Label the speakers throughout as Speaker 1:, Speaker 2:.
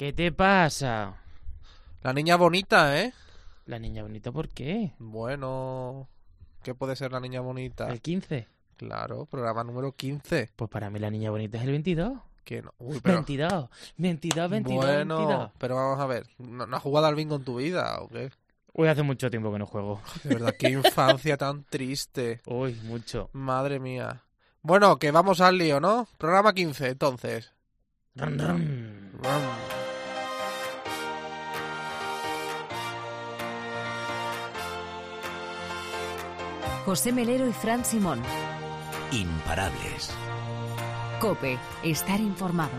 Speaker 1: ¿Qué te pasa?
Speaker 2: La niña bonita, ¿eh?
Speaker 1: La niña bonita, ¿por qué?
Speaker 2: Bueno, ¿qué puede ser la niña bonita?
Speaker 1: ¿El 15?
Speaker 2: Claro, programa número 15.
Speaker 1: Pues para mí la niña bonita es el 22.
Speaker 2: Que no. Uy, pero...
Speaker 1: 22, 22, 22,
Speaker 2: bueno,
Speaker 1: 22.
Speaker 2: pero vamos a ver, ¿no, no has jugado al bingo en tu vida o qué?
Speaker 1: Uy, hace mucho tiempo que no juego.
Speaker 2: De verdad, qué infancia tan triste.
Speaker 1: Uy, mucho.
Speaker 2: Madre mía. Bueno, que vamos al lío, ¿no? Programa 15, entonces.
Speaker 1: Rum, rum.
Speaker 2: Rum.
Speaker 3: José Melero y Fran Simón.
Speaker 4: Imparables.
Speaker 3: Cope, estar informado.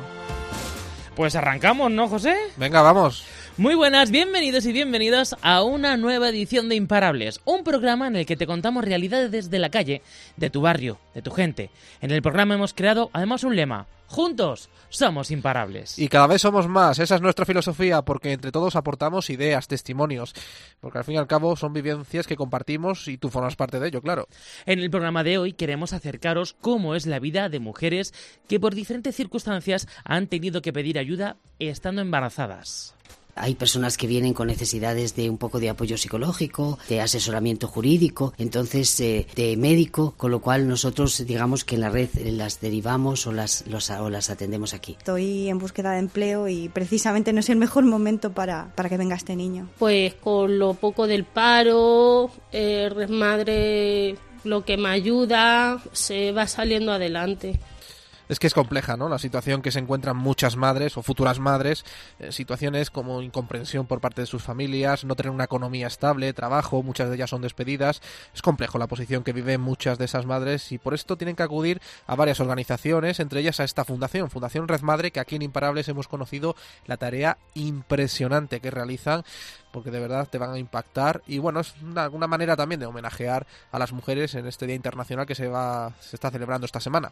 Speaker 1: Pues arrancamos, ¿no, José?
Speaker 2: Venga, vamos.
Speaker 1: Muy buenas, bienvenidos y bienvenidas a una nueva edición de Imparables, un programa en el que te contamos realidades desde la calle, de tu barrio, de tu gente. En el programa hemos creado además un lema, juntos somos imparables.
Speaker 2: Y cada vez somos más, esa es nuestra filosofía, porque entre todos aportamos ideas, testimonios, porque al fin y al cabo son vivencias que compartimos y tú formas parte de ello, claro.
Speaker 1: En el programa de hoy queremos acercaros cómo es la vida de mujeres que por diferentes circunstancias han tenido que pedir ayuda estando embarazadas.
Speaker 5: Hay personas que vienen con necesidades de un poco de apoyo psicológico, de asesoramiento jurídico, entonces eh, de médico, con lo cual nosotros digamos que en la red eh, las derivamos o las, los- o las atendemos aquí.
Speaker 6: Estoy en búsqueda de empleo y precisamente no es el mejor momento para, para que venga este niño.
Speaker 7: Pues con lo poco del paro, eh, Red Madre lo que me ayuda, se va saliendo adelante.
Speaker 2: Es que es compleja, ¿no? La situación que se encuentran muchas madres o futuras madres, eh, situaciones como incomprensión por parte de sus familias, no tener una economía estable, trabajo, muchas de ellas son despedidas. Es complejo la posición que viven muchas de esas madres y por esto tienen que acudir a varias organizaciones, entre ellas a esta fundación, Fundación Red Madre, que aquí en Imparables hemos conocido la tarea impresionante que realizan porque de verdad te van a impactar y bueno, es una, una manera también de homenajear a las mujeres en este Día Internacional que se va se está celebrando esta semana.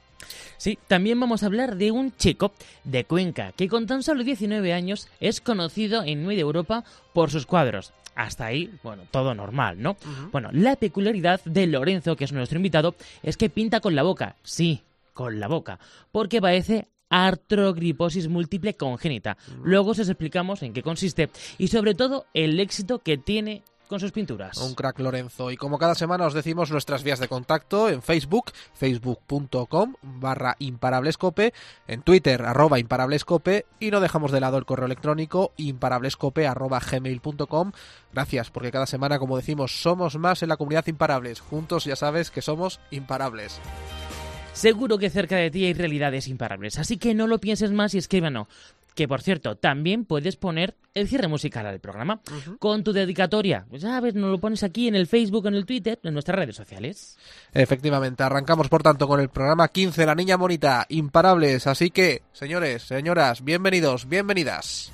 Speaker 1: Sí, también vamos a hablar de un chico de Cuenca que con tan solo 19 años es conocido en media Europa por sus cuadros. Hasta ahí, bueno, todo normal, ¿no? Bueno, la peculiaridad de Lorenzo, que es nuestro invitado, es que pinta con la boca. Sí, con la boca. Porque padece artrogriposis múltiple congénita. Luego os explicamos en qué consiste y sobre todo el éxito que tiene con sus pinturas.
Speaker 2: Un crack Lorenzo. Y como cada semana os decimos nuestras vías de contacto en Facebook, facebook.com barra imparablescope, en Twitter arroba imparablescope y no dejamos de lado el correo electrónico imparablescope. Gracias, porque cada semana, como decimos, somos más en la comunidad imparables. Juntos ya sabes que somos imparables.
Speaker 1: Seguro que cerca de ti hay realidades imparables, así que no lo pienses más y escríbanos. Que por cierto, también puedes poner el cierre musical al programa con tu dedicatoria. Pues, ¿Sabes? Nos lo pones aquí en el Facebook, en el Twitter, en nuestras redes sociales.
Speaker 2: Efectivamente, arrancamos por tanto con el programa 15, La Niña Bonita, imparables. Así que, señores, señoras, bienvenidos, bienvenidas.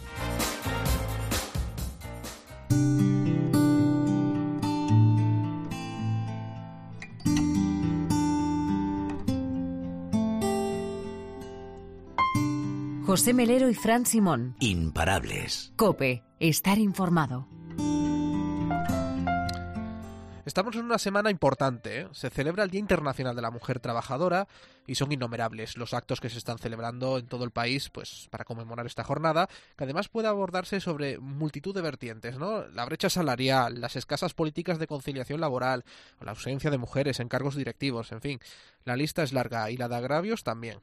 Speaker 3: José Melero y Fran Simón.
Speaker 4: Imparables.
Speaker 3: Cope, estar informado.
Speaker 2: Estamos en una semana importante. ¿eh? Se celebra el Día Internacional de la Mujer Trabajadora y son innumerables los actos que se están celebrando en todo el país pues para conmemorar esta jornada, que además puede abordarse sobre multitud de vertientes, ¿no? La brecha salarial, las escasas políticas de conciliación laboral, la ausencia de mujeres en cargos directivos, en fin, la lista es larga y la de agravios también.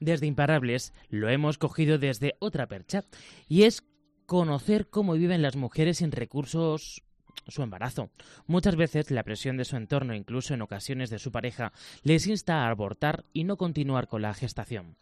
Speaker 1: Desde Imparables lo hemos cogido desde otra percha y es conocer cómo viven las mujeres sin recursos su embarazo. Muchas veces la presión de su entorno, incluso en ocasiones de su pareja, les insta a abortar y no continuar con la gestación.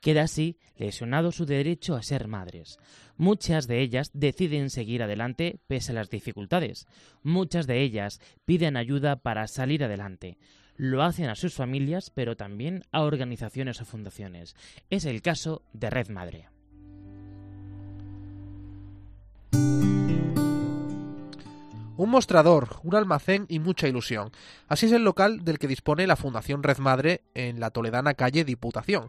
Speaker 1: Queda así lesionado su derecho a ser madres. Muchas de ellas deciden seguir adelante pese a las dificultades. Muchas de ellas piden ayuda para salir adelante. Lo hacen a sus familias, pero también a organizaciones o fundaciones. Es el caso de Red Madre.
Speaker 2: Un mostrador, un almacén y mucha ilusión. Así es el local del que dispone la Fundación Red Madre en la toledana calle Diputación.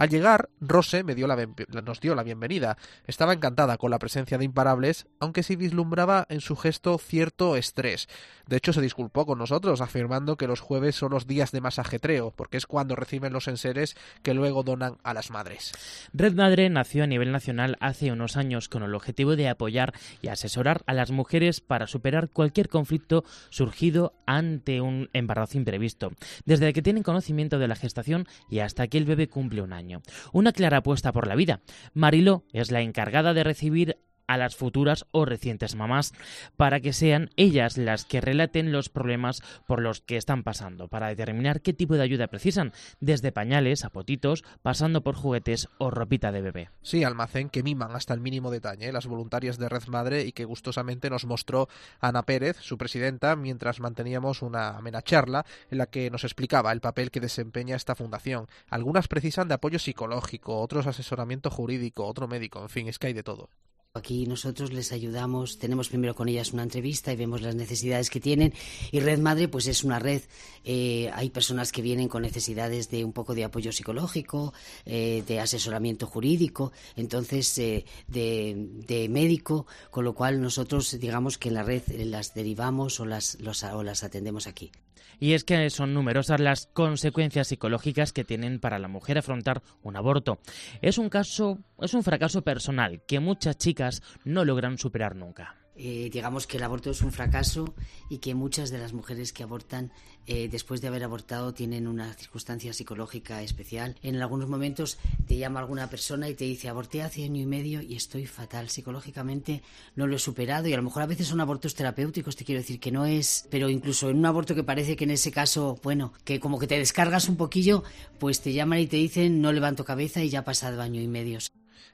Speaker 2: Al llegar, Rose nos dio la bienvenida. Estaba encantada con la presencia de imparables, aunque sí vislumbraba en su gesto cierto estrés. De hecho, se disculpó con nosotros, afirmando que los jueves son los días de más ajetreo, porque es cuando reciben los enseres que luego donan a las madres.
Speaker 1: Red Madre nació a nivel nacional hace unos años con el objetivo de apoyar y asesorar a las mujeres para superar cualquier conflicto surgido ante un embarazo imprevisto, desde que tienen conocimiento de la gestación y hasta que el bebé cumple un año. Una clara apuesta por la vida. Mariló es la encargada de recibir a las futuras o recientes mamás para que sean ellas las que relaten los problemas por los que están pasando, para determinar qué tipo de ayuda precisan, desde pañales a potitos, pasando por juguetes o ropita de bebé.
Speaker 2: Sí, almacén que miman hasta el mínimo detalle las voluntarias de Red Madre y que gustosamente nos mostró Ana Pérez, su presidenta, mientras manteníamos una amena charla en la que nos explicaba el papel que desempeña esta fundación. Algunas precisan de apoyo psicológico, otros asesoramiento jurídico, otro médico, en fin, es que hay de todo.
Speaker 5: Aquí nosotros les ayudamos, tenemos primero con ellas una entrevista y vemos las necesidades que tienen. Y Red Madre, pues es una red. Eh, hay personas que vienen con necesidades de un poco de apoyo psicológico, eh, de asesoramiento jurídico, entonces eh, de, médico, con lo cual nosotros, digamos que en la red las derivamos o las, o las atendemos aquí.
Speaker 1: Y es que son numerosas las consecuencias psicológicas que tienen para la mujer afrontar un aborto. Es un caso, es un fracaso personal que muchas chicas no logran superar nunca.
Speaker 5: Eh, digamos que el aborto es un fracaso y que muchas de las mujeres que abortan eh, después de haber abortado tienen una circunstancia psicológica especial. En algunos momentos te llama alguna persona y te dice aborté hace año y medio y estoy fatal psicológicamente, no lo he superado y a lo mejor a veces son abortos terapéuticos, te quiero decir que no es, pero incluso en un aborto que parece que en ese caso, bueno, que como que te descargas un poquillo, pues te llaman y te dicen no levanto cabeza y ya ha pasado año y medio.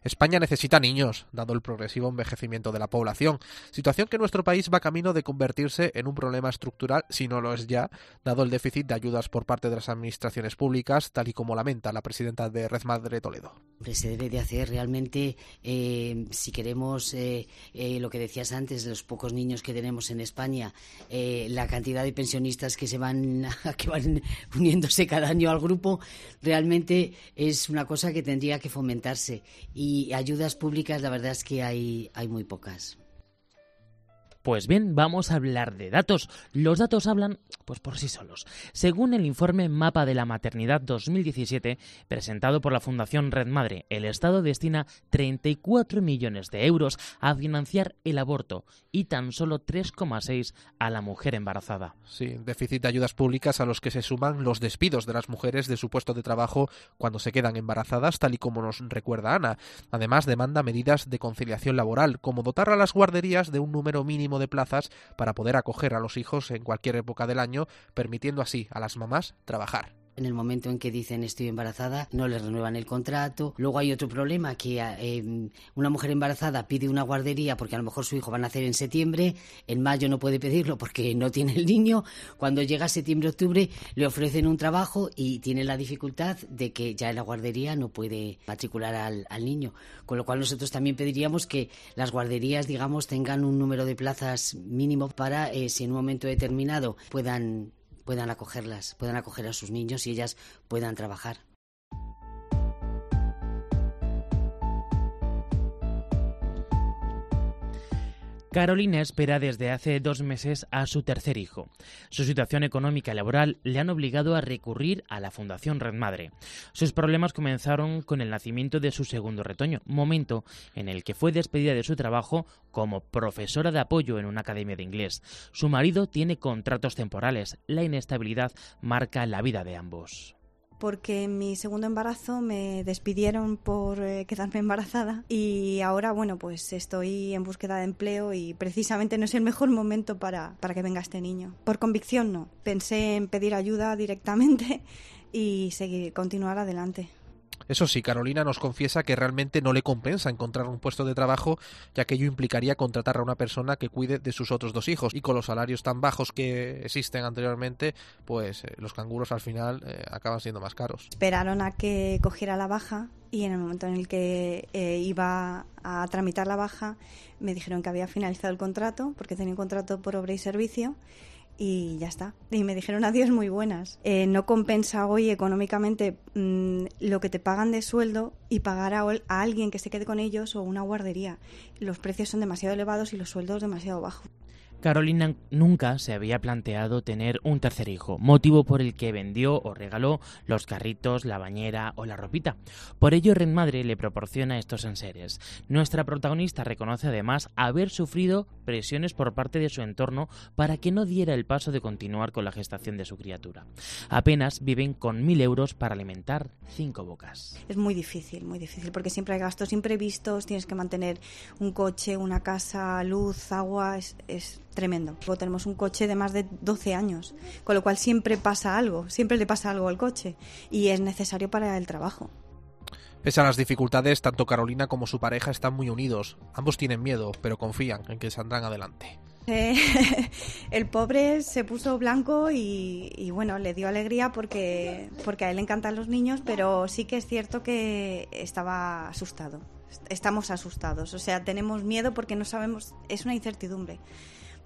Speaker 2: España necesita niños, dado el progresivo envejecimiento de la población, situación que nuestro país va camino de convertirse en un problema estructural, si no lo es ya, dado el déficit de ayudas por parte de las administraciones públicas, tal y como lamenta la presidenta de Red Madre Toledo.
Speaker 5: Se debe de hacer realmente, eh, si queremos eh, eh, lo que decías antes, los pocos niños que tenemos en España, la cantidad de pensionistas que se van, que van uniéndose cada año al grupo, realmente es una cosa que tendría que fomentarse. Y ayudas públicas la verdad es que hay, hay muy pocas.
Speaker 1: Pues bien, vamos a hablar de datos. Los datos hablan pues por sí solos. Según el informe Mapa de la Maternidad 2017, presentado por la Fundación Red Madre, el Estado destina 34 millones de euros a financiar el aborto y tan solo 3,6 a la mujer embarazada.
Speaker 2: Sí, déficit de ayudas públicas a los que se suman los despidos de las mujeres de su puesto de trabajo cuando se quedan embarazadas, tal y como nos recuerda Ana. Además, demanda medidas de conciliación laboral, como dotar a las guarderías de un número mínimo de plazas para poder acoger a los hijos en cualquier época del año, permitiendo así a las mamás trabajar.
Speaker 5: En el momento en que dicen estoy embarazada, no les renuevan el contrato. Luego hay otro problema, que eh, una mujer embarazada pide una guardería porque a lo mejor su hijo va a nacer en septiembre, en mayo no puede pedirlo porque no tiene el niño. Cuando llega septiembre-octubre le ofrecen un trabajo y tiene la dificultad de que ya en la guardería no puede matricular al, niño. Con lo cual nosotros también pediríamos que las guarderías, digamos, tengan un número de plazas mínimo para, eh, si en un momento determinado puedan puedan acogerlas, puedan acoger a sus niños y ellas puedan trabajar.
Speaker 1: Carolina espera desde hace dos meses a su tercer hijo. Su situación económica y laboral le han obligado a recurrir a la Fundación Red Madre. Sus problemas comenzaron con el nacimiento de su segundo retoño, momento en el que fue despedida de su trabajo como profesora de apoyo en una academia de inglés. Su marido tiene contratos temporales. La inestabilidad marca la vida de ambos
Speaker 6: porque en mi segundo embarazo me despidieron por eh, quedarme embarazada y ahora, bueno, pues estoy en búsqueda de empleo y precisamente no es el mejor momento para, para que venga este niño. Por convicción no, pensé en pedir ayuda directamente y seguir, continuar adelante.
Speaker 2: Eso sí, Carolina nos confiesa que realmente no le compensa encontrar un puesto de trabajo, ya que ello implicaría contratar a una persona que cuide de sus otros dos hijos. Y con los salarios tan bajos que existen anteriormente, pues eh, los canguros al final eh, acaban siendo más caros.
Speaker 6: Esperaron a que cogiera la baja y en el momento en el que eh, iba a tramitar la baja, me dijeron que había finalizado el contrato, porque tenía un contrato por obra y servicio y ya está. Y me dijeron adiós muy buenas. Eh, no compensa hoy económicamente mm, lo que te pagan de sueldo y pagar a, a alguien que se quede con ellos o una guardería. Los precios son demasiado elevados y los sueldos demasiado bajos.
Speaker 1: Carolina nunca se había planteado tener un tercer hijo, motivo por el que vendió o regaló los carritos, la bañera o la ropita. Por ello, Red Madre le proporciona estos enseres. Nuestra protagonista reconoce además haber sufrido presiones por parte de su entorno para que no diera el paso de continuar con la gestación de su criatura. Apenas viven con mil euros para alimentar cinco bocas.
Speaker 6: Es muy difícil, muy difícil, porque siempre hay gastos imprevistos, tienes que mantener un coche, una casa, luz, agua, es tremendo. Luego tenemos un coche de más de 12 años, con lo cual siempre pasa algo, siempre le pasa algo al coche y es necesario para el trabajo.
Speaker 2: Pese a las dificultades, tanto Carolina como su pareja están muy unidos. Ambos tienen miedo, pero confían en que saldrán adelante.
Speaker 6: Eh, el pobre se puso blanco y, y, bueno, le dio alegría porque, porque a él le encantan los niños, pero sí que es cierto que estaba asustado. Estamos asustados, o sea, tenemos miedo porque no sabemos, es una incertidumbre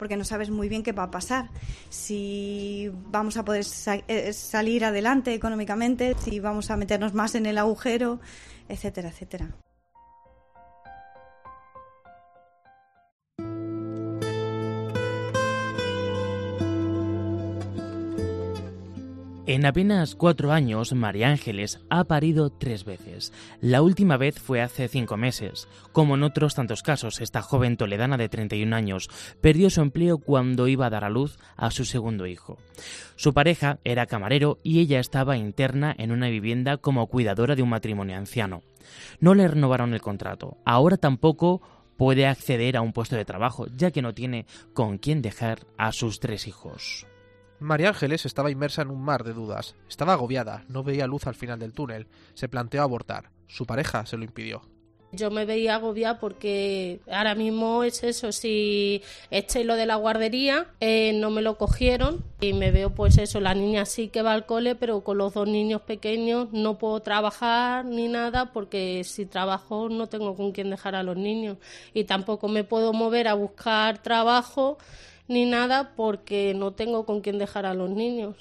Speaker 6: porque no sabes muy bien qué va a pasar, si vamos a poder sa eh, salir adelante económicamente, si vamos a meternos más en el agujero, etcétera, etcétera.
Speaker 1: En apenas cuatro años, María Ángeles ha parido tres veces. La última vez fue hace cinco meses. Como en otros tantos casos, esta joven toledana de 31 años perdió su empleo cuando iba a dar a luz a su segundo hijo. Su pareja era camarero y ella estaba interna en una vivienda como cuidadora de un matrimonio anciano. No le renovaron el contrato. Ahora tampoco puede acceder a un puesto de trabajo, ya que no tiene con quién dejar a sus tres hijos.
Speaker 2: María Ángeles estaba inmersa en un mar de dudas. Estaba agobiada, no veía luz al final del túnel. Se planteó abortar. Su pareja se lo impidió.
Speaker 7: Yo me veía agobiada porque ahora mismo es eso, si este lo de la guardería eh, no me lo cogieron y me veo pues eso, la niña sí que va al cole, pero con los dos niños pequeños no puedo trabajar ni nada porque si trabajo no tengo con quién dejar a los niños y tampoco me puedo mover a buscar trabajo ni nada porque no tengo con quién dejar a los niños.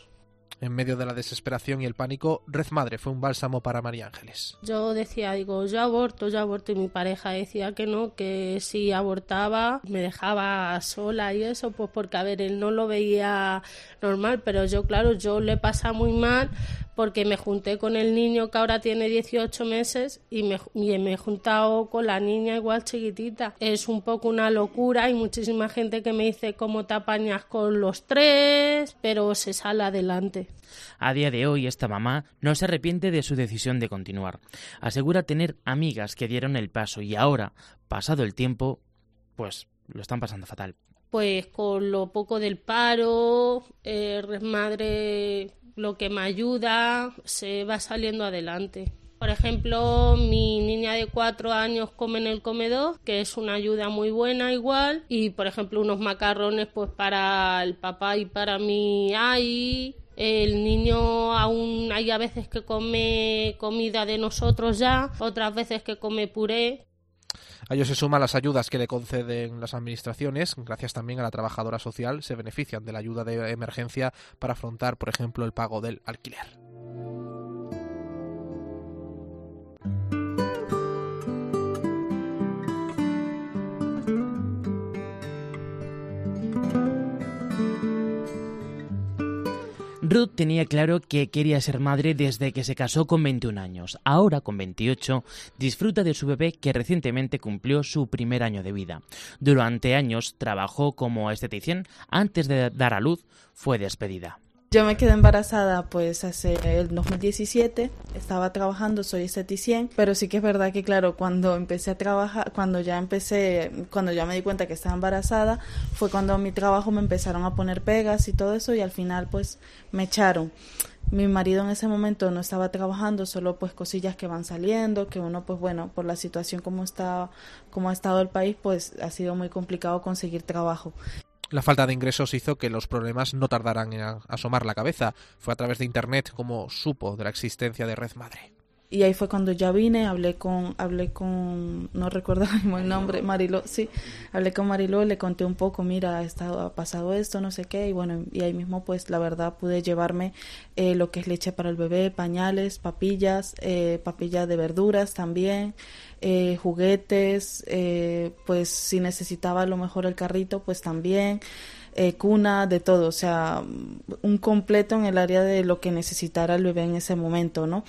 Speaker 2: En medio de la desesperación y el pánico, Red Madre fue un bálsamo para María Ángeles.
Speaker 7: Yo decía, digo, yo aborto, yo aborto, y mi pareja decía que no, que si abortaba me dejaba sola y eso, pues porque, a ver, él no lo veía normal, pero yo, claro, yo le pasa muy mal porque me junté con el niño que ahora tiene 18 meses y me, he juntado con la niña igual chiquitita. Es un poco una locura, hay muchísima gente que me dice cómo te apañas con los tres, pero se sale adelante.
Speaker 1: A día de hoy, esta mamá no se arrepiente de su decisión de continuar. Asegura tener amigas que dieron el paso y ahora, pasado el tiempo, pues lo están pasando fatal.
Speaker 7: Pues con lo poco del paro, eh, madre lo que me ayuda, se va saliendo adelante. Por ejemplo, mi niña de cuatro años come en el comedor, que es una ayuda muy buena igual. Y, por ejemplo, unos macarrones pues para el papá y para mí hay. El niño aún hay a veces que come comida de nosotros ya, otras veces que come puré.
Speaker 2: A ello se suman las ayudas que le conceden las administraciones. Gracias también a la trabajadora social, se benefician de la ayuda de emergencia para afrontar, por ejemplo, el pago del alquiler.
Speaker 1: Ruth tenía claro que quería ser madre desde que se casó con 21 años. Ahora, con 28, disfruta de su bebé que recientemente cumplió su primer año de vida. Durante años trabajó como esteticien. Antes de dar a luz, fue despedida.
Speaker 8: Yo me quedé embarazada pues hace el 2017, estaba trabajando, soy esteticien, pero sí que es verdad que claro, cuando empecé a trabajar, cuando ya empecé, cuando ya me di cuenta que estaba embarazada, fue cuando mi trabajo me empezaron a poner pegas y todo eso y al final pues me echaron. Mi marido en ese momento no estaba trabajando, solo pues cosillas que van saliendo, que uno pues bueno, por la situación como está como ha estado el país, pues ha sido muy complicado conseguir trabajo.
Speaker 2: La falta de ingresos hizo que los problemas no tardaran en asomar la cabeza. Fue a través de Internet como supo de la existencia de Red Madre.
Speaker 8: Y ahí fue cuando ya vine, hablé con, hablé con, no recuerdo el nombre, Marilo, sí, hablé con Marilo, le conté un poco, mira, ha, estado, ha pasado esto, no sé qué, y bueno, y ahí mismo pues la verdad pude llevarme eh, lo que es leche para el bebé, pañales, papillas, eh, papillas de verduras también, eh, juguetes, eh, pues si necesitaba a lo mejor el carrito, pues también. Eh, cuna, de todo, o sea, un completo en el área de lo que necesitara el bebé en ese momento, ¿no?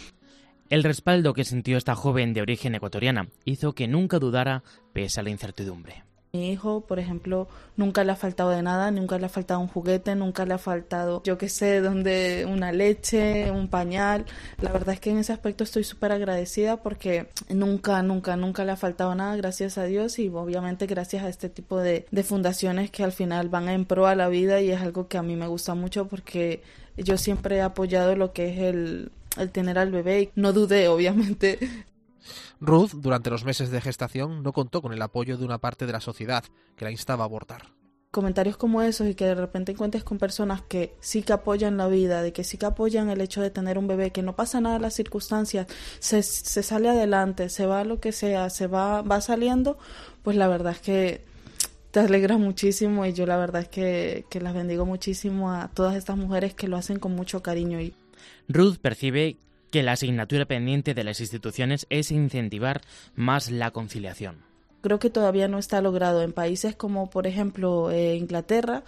Speaker 1: El respaldo que sintió esta joven de origen ecuatoriana hizo que nunca dudara pese a la incertidumbre.
Speaker 8: Mi hijo, por ejemplo, nunca le ha faltado de nada, nunca le ha faltado un juguete, nunca le ha faltado, yo qué sé, donde una leche, un pañal. La verdad es que en ese aspecto estoy súper agradecida porque nunca, nunca, nunca le ha faltado nada, gracias a Dios y obviamente gracias a este tipo de, de fundaciones que al final van en pro a la vida y es algo que a mí me gusta mucho porque yo siempre he apoyado lo que es el, el tener al bebé y no dudé obviamente
Speaker 2: Ruth, durante los meses de gestación, no contó con el apoyo de una parte de la sociedad que la instaba a abortar.
Speaker 8: Comentarios como esos y que de repente encuentres con personas que sí que apoyan la vida, de que sí que apoyan el hecho de tener un bebé, que no pasa nada en las circunstancias, se, se sale adelante, se va lo que sea, se va, va saliendo, pues la verdad es que te alegra muchísimo y yo la verdad es que, que las bendigo muchísimo a todas estas mujeres que lo hacen con mucho cariño. Y...
Speaker 1: Ruth percibe que la asignatura pendiente de las instituciones es incentivar más la conciliación
Speaker 8: creo que todavía no está logrado. En países como, por ejemplo, eh, Inglaterra,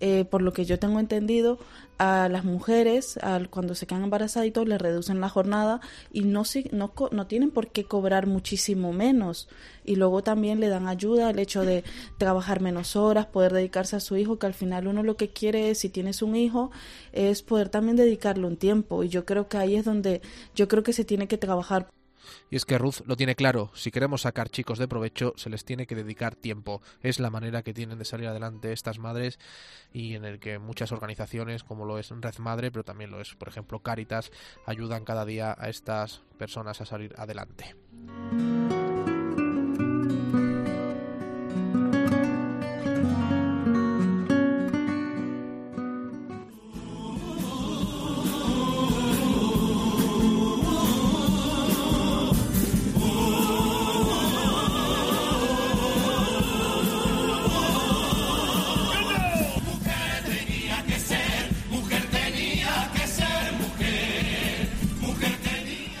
Speaker 8: eh, por lo que yo tengo entendido, a las mujeres, al, cuando se quedan embarazaditos, les reducen la jornada y no, no, no tienen por qué cobrar muchísimo menos. Y luego también le dan ayuda al hecho de trabajar menos horas, poder dedicarse a su hijo, que al final uno lo que quiere es, si tienes un hijo, es poder también dedicarle un tiempo. Y yo creo que ahí es donde yo creo que se tiene que trabajar.
Speaker 2: Y es que Ruth lo tiene claro, si queremos sacar chicos de provecho, se les tiene que dedicar tiempo. Es la manera que tienen de salir adelante estas madres y en el que muchas organizaciones, como lo es Red Madre, pero también lo es, por ejemplo, Caritas, ayudan cada día a estas personas a salir adelante.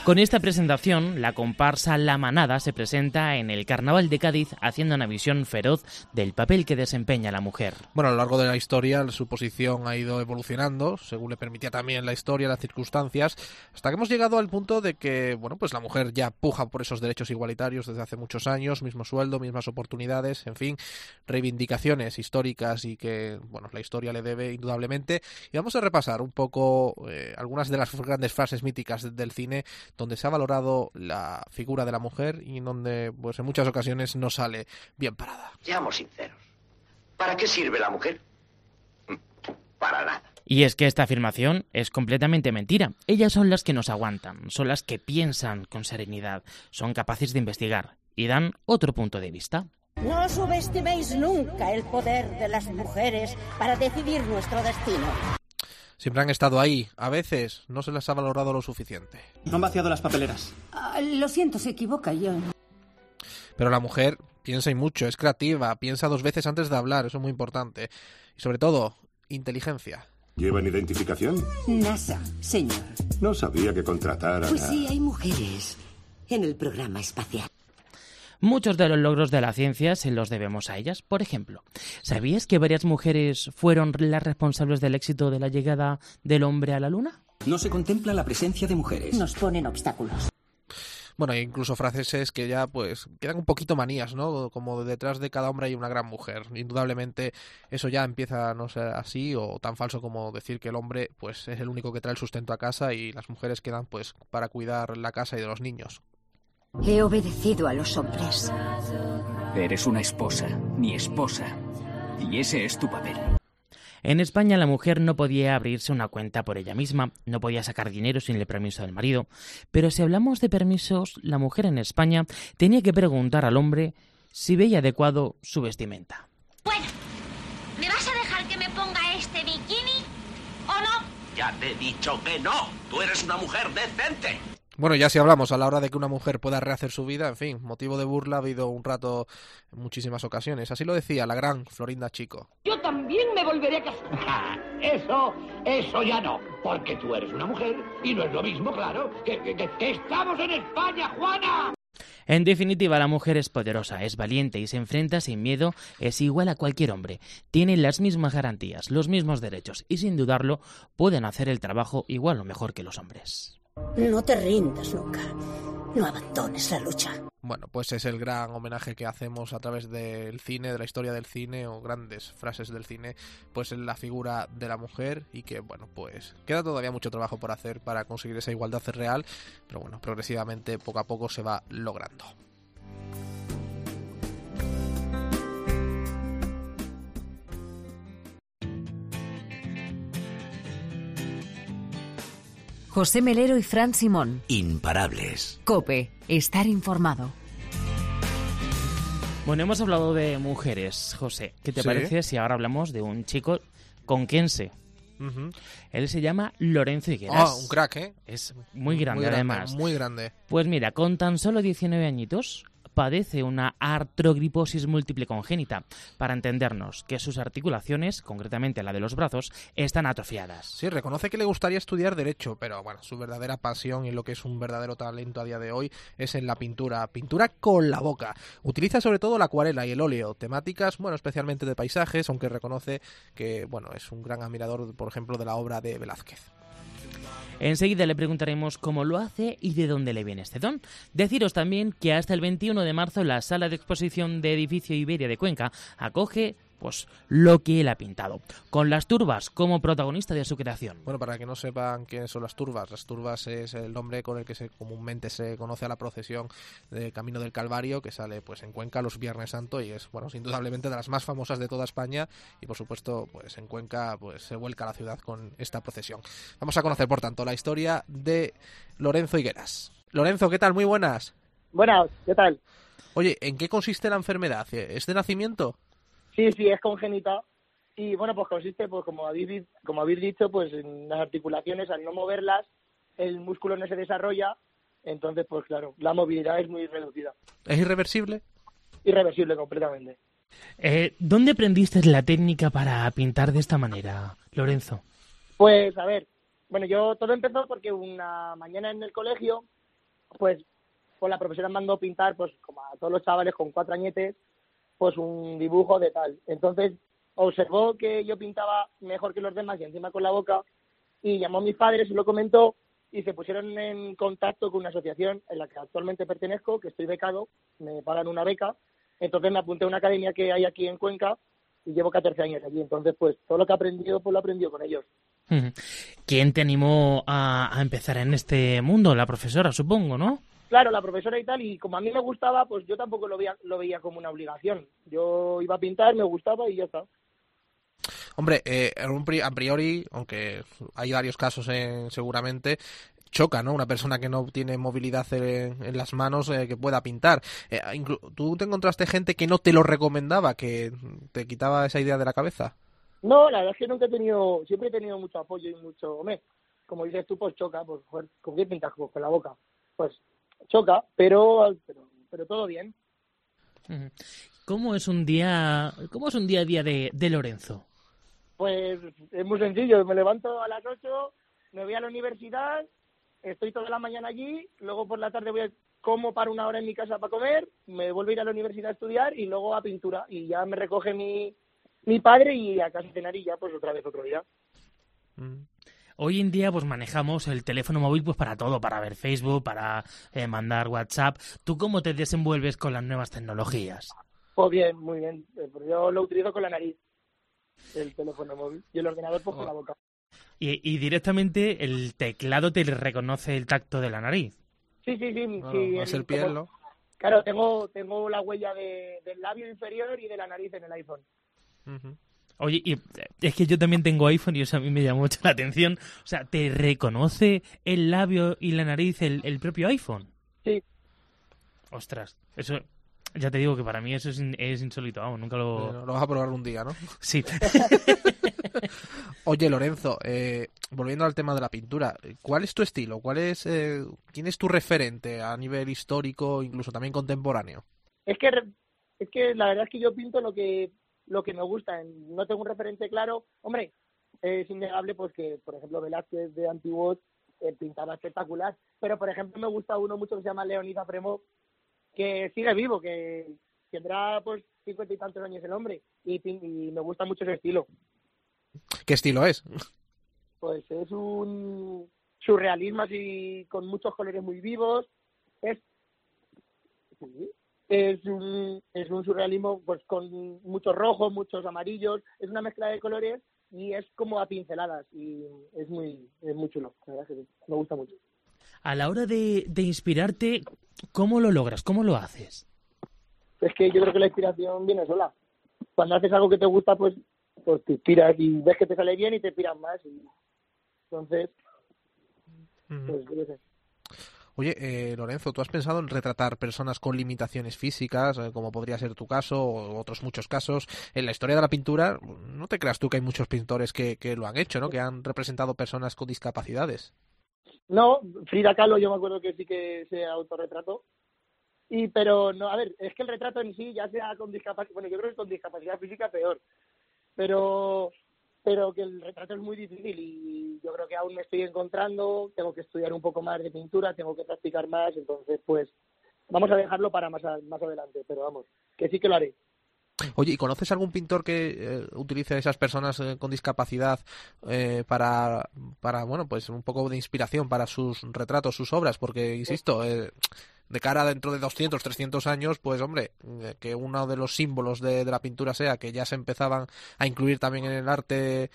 Speaker 1: Con esta presentación, la comparsa La Manada se presenta en el Carnaval de Cádiz haciendo una visión feroz del papel que desempeña la mujer.
Speaker 2: Bueno, a lo largo de la historia su posición ha ido evolucionando, según le permitía también la historia, las circunstancias, hasta que hemos llegado al punto de que, bueno, pues la mujer ya puja por esos derechos igualitarios desde hace muchos años, mismo sueldo, mismas oportunidades, en fin, reivindicaciones históricas y que, bueno, la historia le debe indudablemente. Y vamos a repasar un poco eh, algunas de las grandes frases míticas del cine donde se ha valorado la figura de la mujer y en donde pues en muchas ocasiones no sale bien parada.
Speaker 9: Seamos sinceros. ¿Para qué sirve la mujer? Para nada.
Speaker 1: Y es que esta afirmación es completamente mentira. Ellas son las que nos aguantan, son las que piensan con serenidad, son capaces de investigar y dan otro punto de vista.
Speaker 10: No subestiméis nunca el poder de las mujeres para decidir nuestro destino.
Speaker 2: Siempre han estado ahí. A veces no se las ha valorado lo suficiente.
Speaker 11: Han vaciado las papeleras.
Speaker 10: Ah, lo siento, se equivoca yo.
Speaker 2: Pero la mujer piensa y mucho, es creativa, piensa dos veces antes de hablar, eso es muy importante. Y sobre todo, inteligencia.
Speaker 12: ¿Llevan identificación?
Speaker 10: NASA, señor.
Speaker 12: No sabía que contratara.
Speaker 10: Pues sí, hay mujeres en el programa espacial.
Speaker 1: Muchos de los logros de la ciencia se los debemos a ellas. Por ejemplo, ¿sabías que varias mujeres fueron las responsables del éxito de la llegada del hombre a la Luna?
Speaker 11: No se contempla la presencia de mujeres.
Speaker 10: Nos ponen obstáculos.
Speaker 2: Bueno, incluso frases que ya pues quedan un poquito manías, ¿no? Como detrás de cada hombre hay una gran mujer. Indudablemente eso ya empieza a no ser así o tan falso como decir que el hombre pues es el único que trae el sustento a casa y las mujeres quedan pues para cuidar la casa y de los niños.
Speaker 10: He obedecido a los hombres.
Speaker 11: Eres una esposa, mi esposa. Y ese es tu papel.
Speaker 1: En España la mujer no podía abrirse una cuenta por ella misma, no podía sacar dinero sin el permiso del marido, pero si hablamos de permisos, la mujer en España tenía que preguntar al hombre si veía adecuado su vestimenta.
Speaker 13: Bueno, ¿me vas a dejar que me ponga este bikini o no?
Speaker 9: Ya te he dicho que no. Tú eres una mujer decente.
Speaker 2: Bueno, ya si hablamos a la hora de que una mujer pueda rehacer su vida, en fin, motivo de burla ha habido un rato en muchísimas ocasiones. Así lo decía la gran Florinda Chico.
Speaker 14: Yo también me volveré a casar. Eso, eso ya no, porque tú eres una mujer y no es lo mismo, claro, que, que- estamos en España, Juana.
Speaker 1: En definitiva, la mujer es poderosa, es valiente y se enfrenta sin miedo, es igual a cualquier hombre. Tiene las mismas garantías, los mismos derechos y sin dudarlo pueden hacer el trabajo igual o mejor que los hombres.
Speaker 10: No te rindas nunca. No abandones la lucha.
Speaker 2: Bueno, pues es el gran homenaje que hacemos a través del cine, de la historia del cine o grandes frases del cine, pues en la figura de la mujer y que, bueno, pues queda todavía mucho trabajo por hacer para conseguir esa igualdad real, pero bueno, progresivamente, poco a poco se va logrando.
Speaker 3: José Melero y Fran Simón.
Speaker 4: Imparables.
Speaker 3: Cope, estar informado.
Speaker 1: Bueno, hemos hablado de mujeres, José. ¿Qué te
Speaker 2: Sí.
Speaker 1: parece si ahora hablamos de un chico conquense?
Speaker 2: Ujú.
Speaker 1: Él se llama Lorenzo Higueras.
Speaker 2: Ah, un crack, ¿eh?
Speaker 1: Es muy grande, además.
Speaker 2: Muy grande.
Speaker 1: Pues mira, con tan solo 19 añitos padece una artrogriposis múltiple congénita, para entendernos que sus articulaciones, concretamente la de los brazos, están atrofiadas.
Speaker 2: Sí, reconoce que le gustaría estudiar Derecho, pero bueno, su verdadera pasión y lo que es un verdadero talento a día de hoy es en la pintura. Pintura con la boca. Utiliza sobre todo la acuarela y el óleo, temáticas, bueno, especialmente de paisajes, aunque reconoce que, bueno, es un gran admirador, por ejemplo, de la obra de Velázquez.
Speaker 1: Enseguida le preguntaremos cómo lo hace y de dónde le viene este don. Deciros también que hasta el 21 de marzo la sala de exposición de Edificio Iberia de Cuenca acoge pues lo que él ha pintado, con las turbas como protagonista de su creación.
Speaker 2: Bueno, para que no sepan quiénes son las turbas, las turbas es el nombre con el que se, comúnmente se conoce a la procesión del Camino del Calvario que sale pues en Cuenca los Viernes Santo y es, bueno, indudablemente de las más famosas de toda España y por supuesto, pues en Cuenca pues se vuelca la ciudad con esta procesión. Vamos a conocer, por tanto, la historia de Lorenzo Higueras. Lorenzo, ¿qué tal? Muy buenas.
Speaker 15: Buenas, ¿qué tal?
Speaker 2: Oye, ¿en qué consiste la enfermedad? ¿Es de nacimiento?
Speaker 15: Sí, sí, es congénita. Y bueno, pues consiste, pues como habéis, como habéis dicho, pues en las articulaciones, al no moverlas, el músculo no se desarrolla. Entonces, pues claro, la movilidad es muy reducida.
Speaker 2: ¿Es irreversible?
Speaker 15: Irreversible completamente.
Speaker 1: Eh, ¿Dónde aprendiste la técnica para pintar de esta manera, Lorenzo?
Speaker 15: Pues a ver, bueno, yo todo empezó porque una mañana en el colegio, pues, pues la profesora mandó pintar, pues como a todos los chavales con cuatro añetes, pues un dibujo de tal. Entonces observó que yo pintaba mejor que los demás y encima con la boca y llamó a mis padres y lo comentó y se pusieron en contacto con una asociación en la que actualmente pertenezco, que estoy becado, me pagan una beca, entonces me apunté a una academia que hay aquí en Cuenca y llevo 14 años allí, entonces pues todo lo que he aprendido pues lo he aprendido con ellos.
Speaker 1: ¿Quién te animó a empezar en este mundo? La profesora, supongo, ¿no?
Speaker 15: Claro, la profesora y tal, y como a mí me gustaba, pues yo tampoco lo veía, lo veía como una obligación. Yo iba a pintar, me gustaba y ya está.
Speaker 2: Hombre, eh, a priori, aunque hay varios casos en- seguramente, choca, ¿no? Una persona que no tiene movilidad en, en las manos eh, que pueda pintar. Eh, inclu- ¿Tú te encontraste gente que no te lo recomendaba, que te quitaba esa idea de la cabeza?
Speaker 15: No, la verdad es que nunca he tenido, siempre he tenido mucho apoyo y mucho, hombre, como dices tú, pues choca, pues ¿con qué pintas? Con la boca. Pues choca, pero, pero, pero todo bien.
Speaker 1: ¿Cómo es un día, cómo es un día a día de, de Lorenzo?
Speaker 15: Pues es muy sencillo, me levanto a las 8, me voy a la universidad, estoy toda la mañana allí, luego por la tarde voy a como para una hora en mi casa para comer, me vuelvo a ir a la universidad a estudiar y luego a pintura y ya me recoge mi, mi padre y a casa cenar y ya pues otra vez otro día.
Speaker 1: Hoy en día pues manejamos el teléfono móvil pues para todo, para ver Facebook, para eh, mandar WhatsApp. ¿Tú cómo te desenvuelves con las nuevas tecnologías?
Speaker 15: Pues bien, muy bien, eh, pues yo lo utilizo con la nariz, el teléfono móvil y el ordenador pues con la boca.
Speaker 1: Y, y directamente el teclado te reconoce el tacto de la nariz.
Speaker 15: Sí, sí, sí.
Speaker 2: Bueno,
Speaker 15: sí
Speaker 2: más
Speaker 15: el-
Speaker 2: el piel, ¿no?
Speaker 15: Claro, tengo, tengo la huella de, del labio inferior y de la nariz en el iPhone.
Speaker 1: Oye, y es que yo también tengo iPhone y eso a mí me llama mucho la atención. O sea, ¿te reconoce el labio y la nariz el, el propio iPhone?
Speaker 15: Sí.
Speaker 1: Ostras, eso... Ya te digo que para mí eso es, in- es insólito, vamos, nunca lo...
Speaker 2: Lo vas a probar un día, ¿no?
Speaker 1: Sí.
Speaker 2: Oye, Lorenzo, eh, volviendo al tema de la pintura, ¿cuál es tu estilo? ¿Cuál es, eh, ¿Quién es tu referente a nivel histórico, incluso también contemporáneo?
Speaker 15: Es que, es que la verdad es que yo pinto lo que, lo que me gusta. No tengo un referente claro. Hombre, es innegable pues que, por ejemplo, Velázquez de Antiguos eh, pintaba espectacular. Pero, por ejemplo, me gusta uno mucho que se llama Leonida Premo, que sigue vivo, que tendrá pues cincuenta y tantos años el hombre y, y me gusta mucho ese estilo.
Speaker 2: ¿Qué estilo es?
Speaker 15: Pues es un surrealismo así con muchos colores muy vivos. Es es un es un surrealismo pues con muchos rojos, muchos amarillos. Es una mezcla de colores y es como a pinceladas y es muy es muy chulo. La verdad que me gusta mucho.
Speaker 1: A la hora de, de inspirarte, ¿cómo lo logras? ¿Cómo lo haces?
Speaker 15: Es que yo creo que la inspiración viene sola. Cuando haces algo que te gusta, pues pues te inspiras y ves que te sale bien y te inspiras más. Y... Entonces, pues, yo sé.
Speaker 2: Oye, eh, Lorenzo, ¿tú has pensado en retratar personas con limitaciones físicas, eh, como podría ser tu caso o otros muchos casos? En la historia de la pintura, no te creas tú que hay muchos pintores que, que lo han hecho, ¿no? Que han representado personas con discapacidades.
Speaker 15: No, Frida Kahlo yo me acuerdo que sí que se autorretrató. Y, pero, no, a ver, es que el retrato en sí, ya sea con discapacidad, bueno, yo creo que con discapacidad física peor, pero pero que el retrato es muy difícil y yo creo que aún me estoy encontrando, tengo que estudiar un poco más de pintura, tengo que practicar más, entonces pues vamos a dejarlo para más, más adelante, pero vamos, que sí que lo haré.
Speaker 2: Oye, ¿y conoces algún pintor que eh, utilice a esas personas eh, con discapacidad eh, para, para, bueno, pues un poco de inspiración para sus retratos, sus obras? Porque, insisto, de cara a dentro de 200, 300 años, pues hombre, que uno de los símbolos de, la pintura sea que ya se empezaban a incluir también en el arte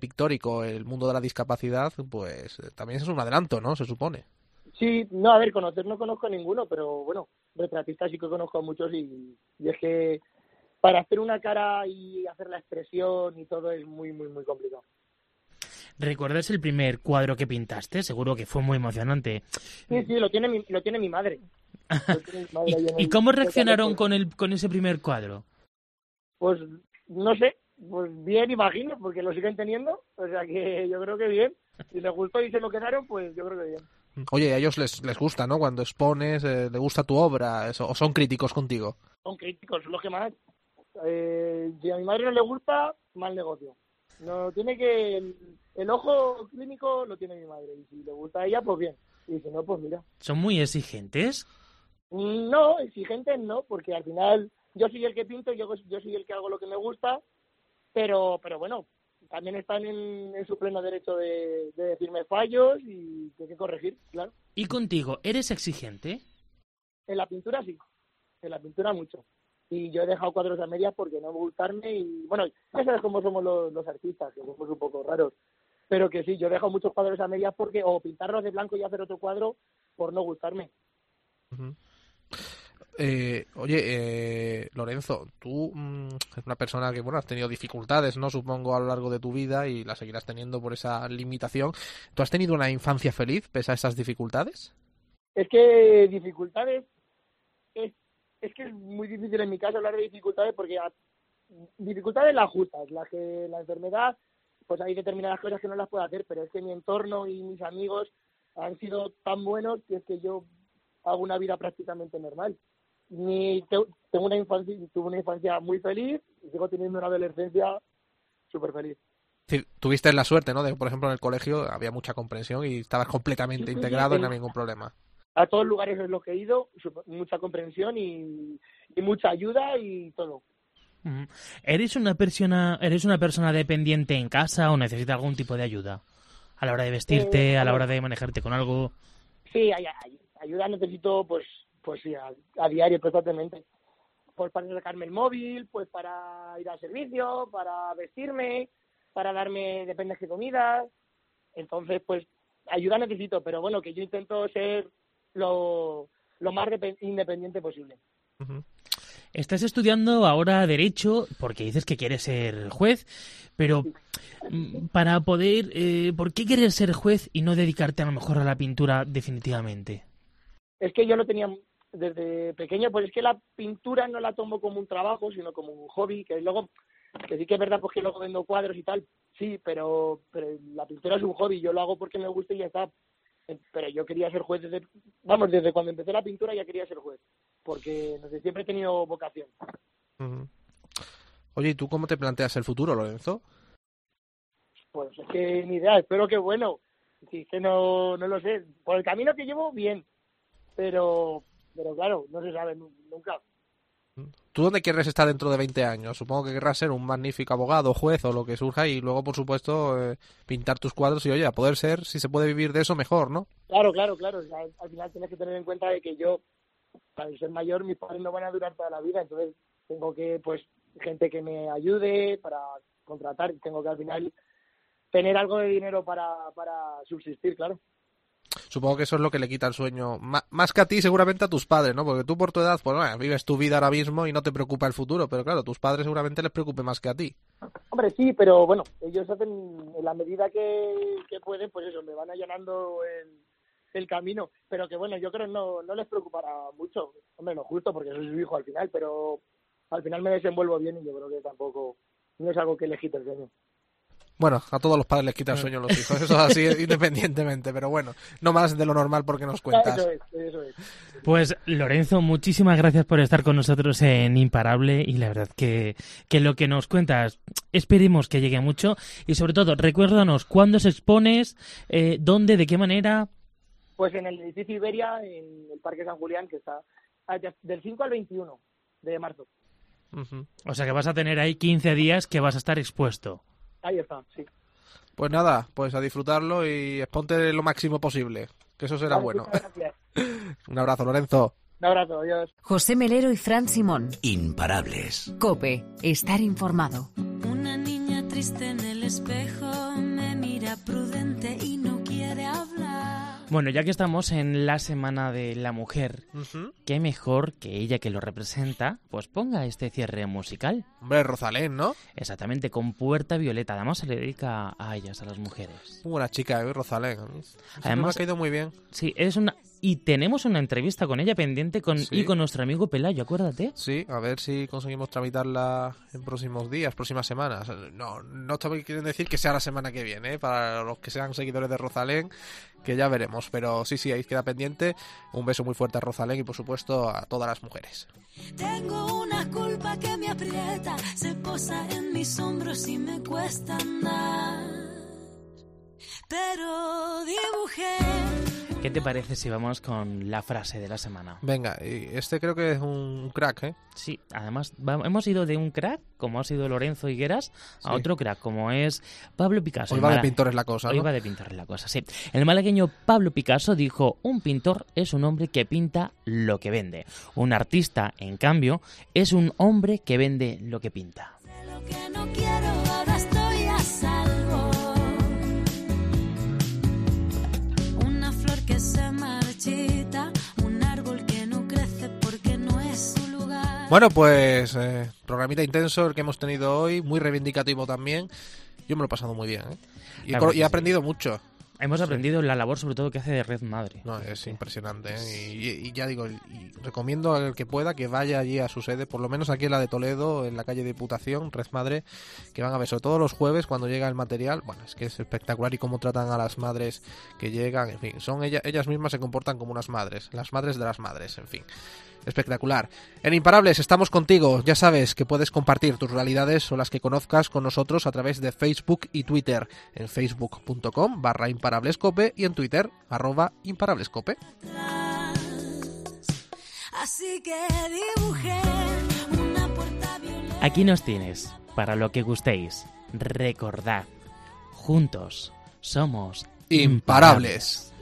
Speaker 2: pictórico el mundo de la discapacidad, pues también es un adelanto, ¿no? Se supone.
Speaker 15: Sí, no, a ver, conocer no conozco a ninguno, pero bueno, retratistas sí que conozco a muchos y es que para hacer una cara y hacer la expresión y todo es muy, muy, muy complicado.
Speaker 1: ¿Recuerdas el primer cuadro que pintaste? Seguro que fue muy emocionante.
Speaker 15: Sí, sí, lo tiene mi, lo tiene mi madre.
Speaker 1: Tiene mi madre ¿Y, ¿Y, cómo reaccionaron con el con ese primer cuadro?
Speaker 15: Pues no sé, pues bien imagino, porque lo siguen teniendo, o sea que yo creo que bien. Si les gustó y se lo quedaron, pues yo creo que bien.
Speaker 2: Oye, a ellos les, les gusta, ¿no? Cuando expones, eh, ¿le gusta tu obra? Eso, ¿O son críticos contigo?
Speaker 15: Son críticos, son los que más. Eh, si a mi madre no le gusta, mal negocio. No tiene que el, el, ojo clínico lo tiene mi madre y si le gusta a ella pues bien y si no pues mira.
Speaker 1: Son muy exigentes
Speaker 15: no exigentes no porque al final yo soy el que pinto yo yo soy el que hago lo que me gusta pero pero bueno también están en, en su pleno derecho de, de, decirme fallos y hay que corregir claro.
Speaker 1: Y contigo eres exigente
Speaker 15: en la pintura sí en la pintura mucho y yo he dejado cuadros a medias porque no me gustarme y bueno, ya sabes cómo somos los, los, artistas, que somos un poco raros, pero que sí, yo he dejado muchos cuadros a medias porque o pintarlos de blanco y hacer otro cuadro por no gustarme.
Speaker 2: Uh -huh. eh, oye, eh, Lorenzo, tú mmm, eres una persona que bueno has tenido dificultades, no supongo a lo largo de tu vida y las seguirás teniendo por esa limitación. ¿Tú has tenido una infancia feliz pese a esas dificultades?
Speaker 15: Es que dificultades es es que es muy difícil en mi caso hablar de dificultades porque a, dificultades las justas, las que la enfermedad, pues hay determinadas cosas que no las puedo hacer, pero es que mi entorno y mis amigos han sido tan buenos que es que yo hago una vida prácticamente normal. Ni tengo una infancia, tuve una infancia muy feliz y sigo teniendo una adolescencia súper feliz.
Speaker 2: Sí, tuviste la suerte, ¿no? De, por ejemplo, en el colegio había mucha comprensión y estabas completamente sí, integrado
Speaker 15: sí,
Speaker 2: y no había ningún problema
Speaker 15: a todos lugares en los que he ido, mucha comprensión y, y mucha ayuda y todo.
Speaker 1: ¿Eres una persona eres una persona dependiente en casa o necesitas algún tipo de ayuda? A la hora de vestirte, eh, a la hora de manejarte con algo.
Speaker 15: Sí, hay, hay, ayuda necesito pues pues sí, a, a diario constantemente. Pues para sacarme el móvil, pues para ir al servicio, para vestirme, para darme depende de comida. Entonces, pues ayuda necesito, pero bueno, que yo intento ser lo, lo más independiente posible.
Speaker 1: Uh -huh. Estás estudiando ahora Derecho porque dices que quieres ser juez, pero sí. para poder... Eh, ¿Por qué quieres ser juez y no dedicarte a lo mejor a la pintura definitivamente?
Speaker 15: Es que yo no tenía... Desde pequeño, pues es que la pintura no la tomo como un trabajo, sino como un hobby, que luego que sí que es verdad pues que luego vendo cuadros y tal, sí, pero, pero la pintura es un hobby, yo lo hago porque me gusta y ya está. Eh, Pero yo quería ser juez desde, vamos, desde cuando empecé la pintura ya quería ser juez, porque no sé, siempre he tenido vocación.
Speaker 2: Oye, ¿y tú cómo te planteas el futuro, Lorenzo?
Speaker 15: Pues es que ni idea, espero que bueno, si que no, no lo sé, por el camino que llevo, bien, pero, pero claro, no se sabe nu- nunca.
Speaker 2: ¿Tú dónde quieres estar dentro de 20 años? Supongo que querrás ser un magnífico abogado, juez o lo que surja y luego, por supuesto, eh, pintar tus cuadros y, oye, a poder ser, si se puede vivir de eso, mejor, ¿no?
Speaker 15: Claro, claro, claro. al final tienes que tener en cuenta de que yo, al ser mayor, mis padres no van a durar toda la vida, entonces tengo que, pues, gente que me ayude para contratar tengo que al final tener algo de dinero para, para subsistir, claro.
Speaker 2: Supongo que eso es lo que le quita el sueño, más que a ti, seguramente a tus padres, ¿no? Porque tú por tu edad, pues bueno, vives tu vida ahora mismo y no te preocupa el futuro, pero claro, tus padres seguramente les preocupe más que a ti.
Speaker 15: Hombre, sí, pero bueno, ellos hacen en la medida que, pueden, pues eso, me van allanando el, el camino, pero que bueno, yo creo no, no les preocupará mucho, hombre, no justo porque soy su hijo al final, pero al final me desenvuelvo bien y yo creo que tampoco, no es algo que le quite el sueño.
Speaker 2: Bueno, a todos los padres les quita el sueño los hijos, eso es así independientemente, pero bueno, no más de lo normal porque nos cuentas.
Speaker 15: Eso es, eso es.
Speaker 1: Pues Lorenzo, muchísimas gracias por estar con nosotros en Imparable y la verdad que, que lo que nos cuentas esperemos que llegue mucho y sobre todo recuérdanos cuándo se expones, eh, dónde, de qué manera.
Speaker 15: Pues en el edificio Iberia, en el Parque San Julián, que está del 5 al 21 de marzo.
Speaker 1: O sea que vas a tener ahí 15 días que vas a estar expuesto.
Speaker 15: Ahí está, sí.
Speaker 2: Pues nada, pues a disfrutarlo y exponte lo máximo posible, que eso será
Speaker 15: Vale,
Speaker 2: bueno. Un abrazo, Lorenzo.
Speaker 15: Un abrazo, adiós.
Speaker 3: José Melero y Fran Simón.
Speaker 4: Imparables.
Speaker 3: Cope, estar informado.
Speaker 16: Una niña triste en el espejo me mira prudente y no quiere hablar.
Speaker 1: Bueno, ya que estamos en la Semana de la Mujer, qué mejor que ella que lo representa, pues ponga este cierre musical.
Speaker 2: Hombre, Rosalén, ¿no?
Speaker 1: Exactamente, con Puerta Violeta. Además se le dedica a ellas, a las mujeres.
Speaker 2: Buena chica, ¿eh? Rosalén. A mí siempre me ha
Speaker 1: Además-
Speaker 2: caído muy bien.
Speaker 1: Sí, es una... Y tenemos una entrevista con ella pendiente con...
Speaker 2: Sí.
Speaker 1: y con nuestro amigo Pelayo, acuérdate.
Speaker 2: Sí, a ver si conseguimos tramitarla en próximos días, próximas semanas. No, no quieren decir que sea la semana que viene, ¿eh? para los que sean seguidores de Rosalén, que ya veremos. Pero sí, sí, ahí queda pendiente. Un beso muy fuerte a Rosalén y por supuesto a todas las mujeres.
Speaker 16: Tengo una culpa que me aprieta, se posa en mis hombros y me cuesta andar. Pero dibujé
Speaker 1: ¿Qué te parece si vamos con la frase de la semana?
Speaker 2: Venga, este creo que es un crack, ¿eh?
Speaker 1: Sí, además va- hemos ido de un crack, como ha sido Lorenzo Higueras, a
Speaker 2: Sí.
Speaker 1: otro crack, como es Pablo Picasso.
Speaker 2: Hoy
Speaker 1: El
Speaker 2: va de pintores la cosa,
Speaker 1: Hoy
Speaker 2: ¿no?
Speaker 1: va de pintores la cosa, sí. El malagueño Pablo Picasso dijo, un pintor es un hombre que pinta lo que vende. Un artista, en cambio, es un hombre que vende lo que pinta.
Speaker 16: lo que no quiero, ahora estoy
Speaker 2: Bueno, pues eh, programita intenso el que hemos tenido hoy, muy reivindicativo también. Yo me lo he pasado muy bien, ¿eh? Y he, y
Speaker 1: sí.
Speaker 2: aprendido mucho.
Speaker 1: Hemos aprendido la labor sobre todo que hace de Red Madre.
Speaker 2: No, es impresionante. ¿eh? Y, ya digo, y recomiendo al que pueda que vaya allí a su sede, por lo menos aquí en la de Toledo, en la calle Diputación, Red Madre, que van a ver, sobre todo los jueves cuando llega el material. Bueno, es que es espectacular y cómo tratan a las madres que llegan, en fin, son ellas, ellas mismas se comportan como unas madres, las madres de las madres, en fin. Espectacular. En Imparables estamos contigo. Ya sabes que puedes compartir tus realidades o las que conozcas con nosotros a través de Facebook y Twitter. En facebook.com barra imparablescope y en Twitter arroba imparablescope.
Speaker 16: Así que dibujé una puerta violeta.
Speaker 1: Aquí nos tienes, para lo que gustéis. Recordad, juntos somos
Speaker 2: Imparables.